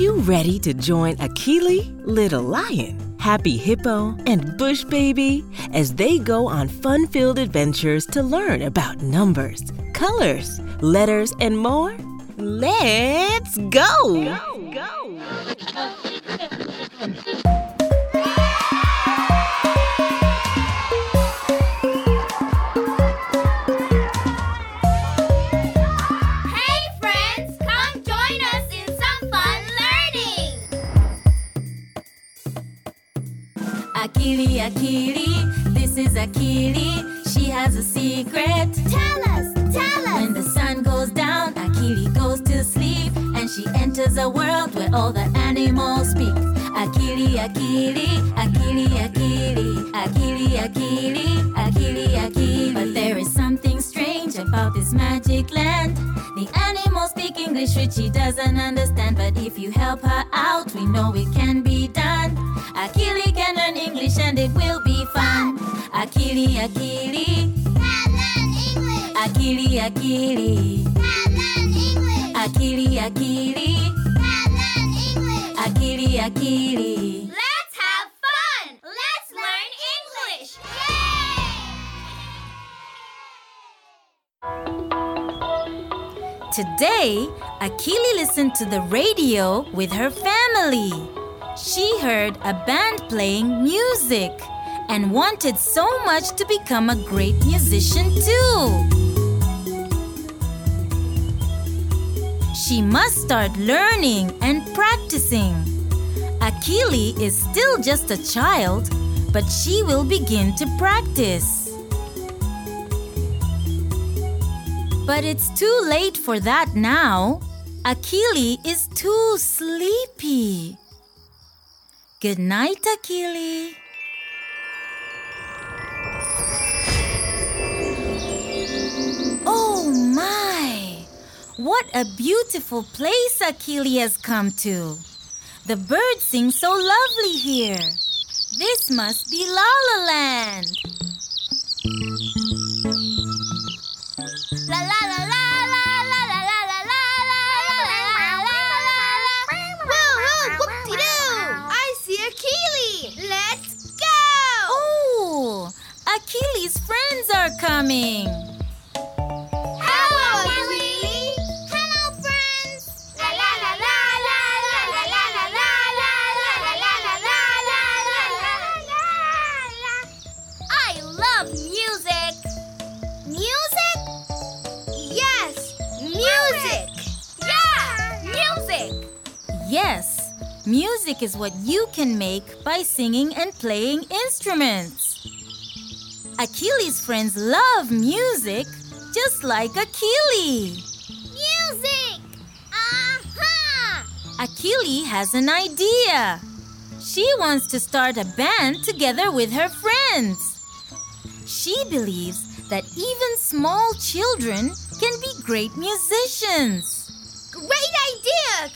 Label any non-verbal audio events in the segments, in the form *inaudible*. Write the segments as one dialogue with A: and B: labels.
A: you ready to join Akili, Little Lion, Happy Hippo, and Bush Baby as they go on fun filled adventures to learn about numbers, colors, letters, and more? Let's go! go, go.
B: Enters a world where all the animals speak. Akili, Akili, Akili, Akili, Akili, Akili, Akili, Akili. But there is something strange about this magic land. The animals speak English, which she doesn't understand. But if you help her out, we know it can be done. Akili can learn English and it will be fun. Akili, Akili. Akili, Akili. Akili, Akili. Akili, Akili.
C: Let's have fun. Let's learn English. Yay!
B: Today, Akili listened to the radio with her family. She heard a band playing music and wanted so much to become a great musician too. She must start learning and practicing. Akili is still just a child, but she will begin to practice. But it's too late for that now. Akili is too sleepy. Good night, Akili. What a beautiful place Akili has come to. The birds sing so lovely here. This must be La La Land.
C: La la la la la la la la la la la la la Woo woo whoop-de-doo! I see Akili. Let's go!
B: Oh, Akili's friends are coming. Is what you can make by singing and playing instruments. Akili's friends love music just like Akili.
C: Music. Aha!
B: Akili has an idea. She wants to start a band together with her friends. She believes that even small children can be great musicians.
C: Great idea,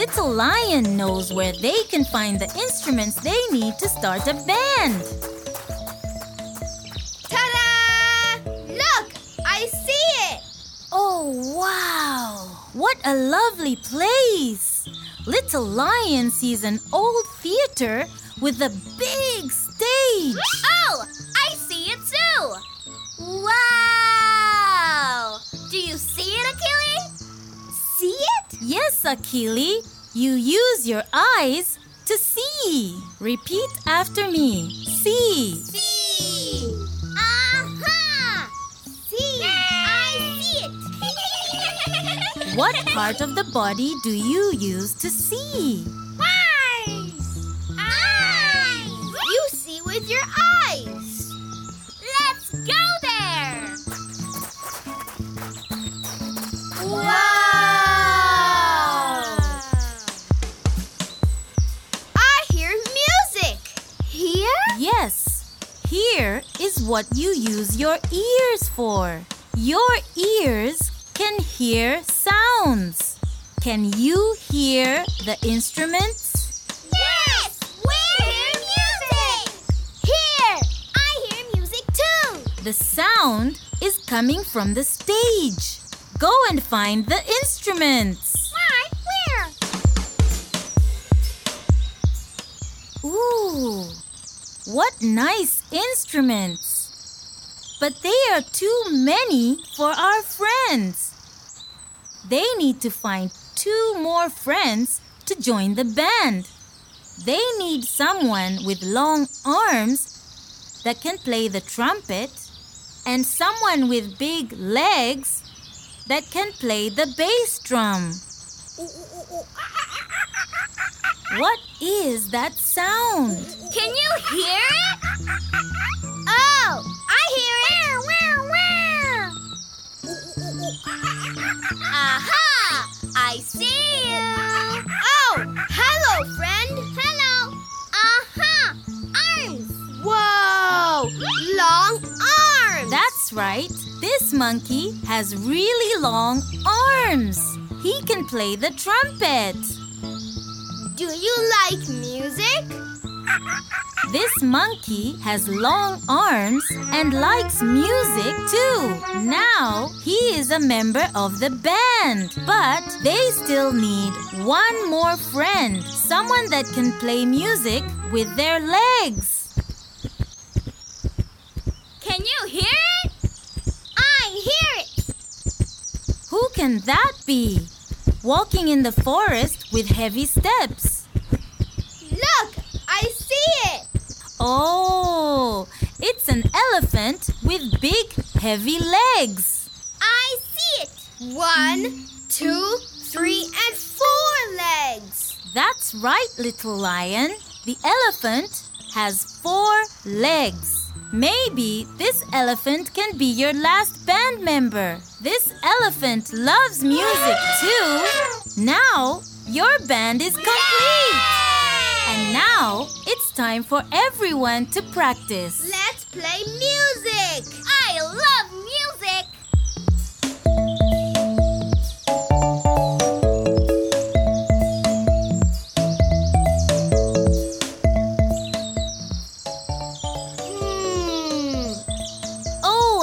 B: Little Lion knows where they can find the instruments they need to start a band.
C: Ta-da! Look, I see it.
B: Oh, wow! What a lovely place! Little Lion sees an old theater with a big stage.
C: Oh, Akili,
B: you use your eyes to see. Repeat after me. See.
C: See. Aha! See. I see it.
B: What part of the body do you use to see?
C: Eyes! Eyes! You see with your eyes! Here
B: is what you use your ears for. Your ears can hear sounds. Can you hear the instruments?
C: Yes! We hear music! Here! I hear music too!
B: The sound is coming from the stage. Go and find the instruments.
C: Why? Where?
B: Ooh, what nice instruments. But they are too many for our friends. They need to find two more friends to join the band. They need someone with long arms that can play the trumpet and someone with big legs that can play the bass drum. *laughs* What is that sound?
C: Can you hear it? *laughs* Oh, I hear it. Aha! I see you. Oh, hello, friend. Hello. Aha! Arms. Whoa! Long arms.
B: That's right. This monkey has really long arms. He can play the trumpet.
C: Do you like music? *laughs*
B: This monkey has long arms and likes music too. Now he is a member of the band. But they still need one more friend, someone that can play music with their legs.
C: Can you hear it? I hear it.
B: Who can that be? Walking in the forest with heavy steps.
C: Look, I see it.
B: Oh, it's an elephant with big, heavy legs.
C: I see it. One, two, three, and four legs.
B: That's right, little lion. The elephant has four legs. Maybe this elephant can be your last band member. This elephant loves music too. Now, your band is complete. And now, it's time for everyone to practice.
C: Let's play music.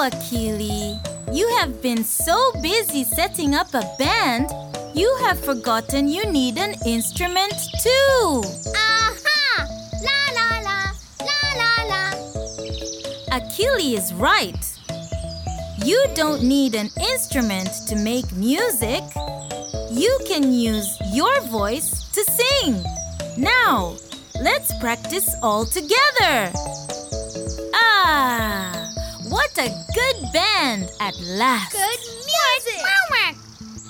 B: Akili, you have been so busy setting up a band, you have forgotten you need an instrument too.
C: Aha! La la la, la la la.
B: Akili is right. You don't need an instrument to make music. You can use your voice to sing. Now, let's practice all together. Ah, what a good band at last.
C: Good music.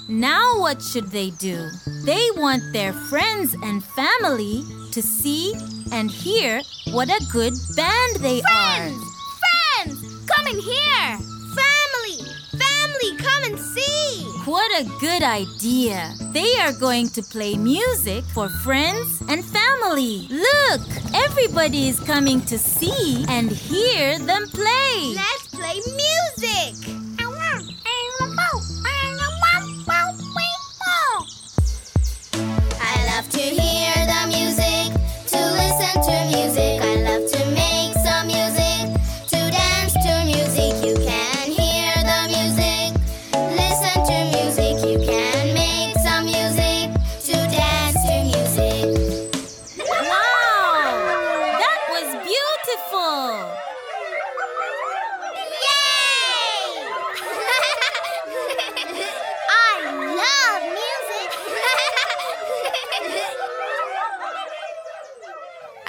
B: Now, what should they do? They want their friends and family to see and hear what a good band they
C: Friends,
B: are.
C: friends, come in here. Family, family, come and see.
B: What a good idea! They are going to play music for friends and family. Look, everybody is coming to see and hear them play.
C: Let's play music.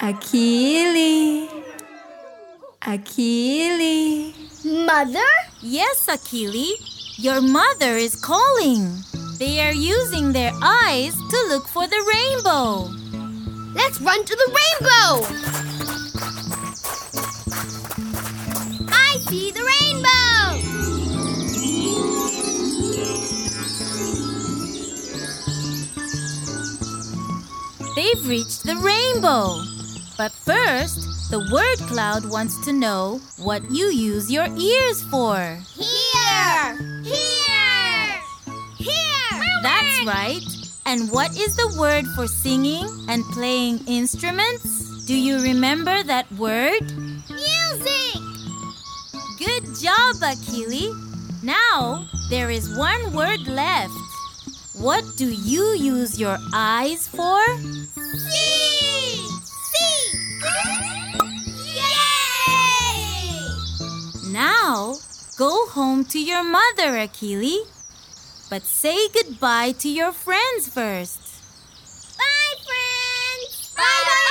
D: Akili. Akili.
C: Mother?
B: Yes, Akili, your mother is calling. They are using their eyes to look for the rainbow.
C: Let's run to the rainbow! I see the rainbow!
B: They've reached the rainbow. First, the word cloud wants to know what you use your ears for.
C: Here! Here! Here!
B: That's right. And what is the word for singing and playing instruments? Do you remember that word?
C: Music!
B: Good job!
E: Akili. Now, there is one word left. What do you use your eyes for?
C: See!
E: Go home to your mother, Akili. But say goodbye to your friends first.
C: Bye, friends! Bye, bye,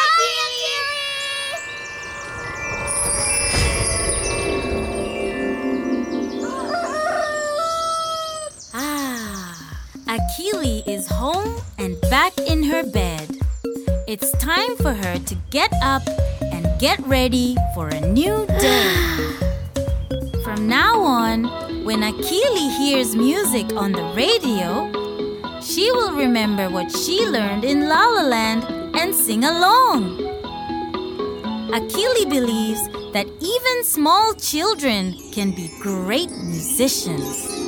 E: Ah, Akili is home and back in her bed. It's time for her to get up and get ready for a new day. *sighs* *sighs* From now on, when Akili hears music on the radio, she will remember what she learned in La La Land and sing along. Akili believes that even small children can be great musicians.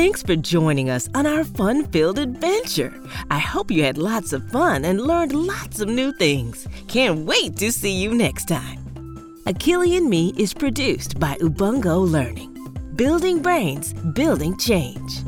A: Thanks for joining us on our fun filled adventure. I hope you had lots of fun and learned lots of new things. Can't wait to see you next time. Akili and Me is produced by Ubongo Learning. Building brains, building change.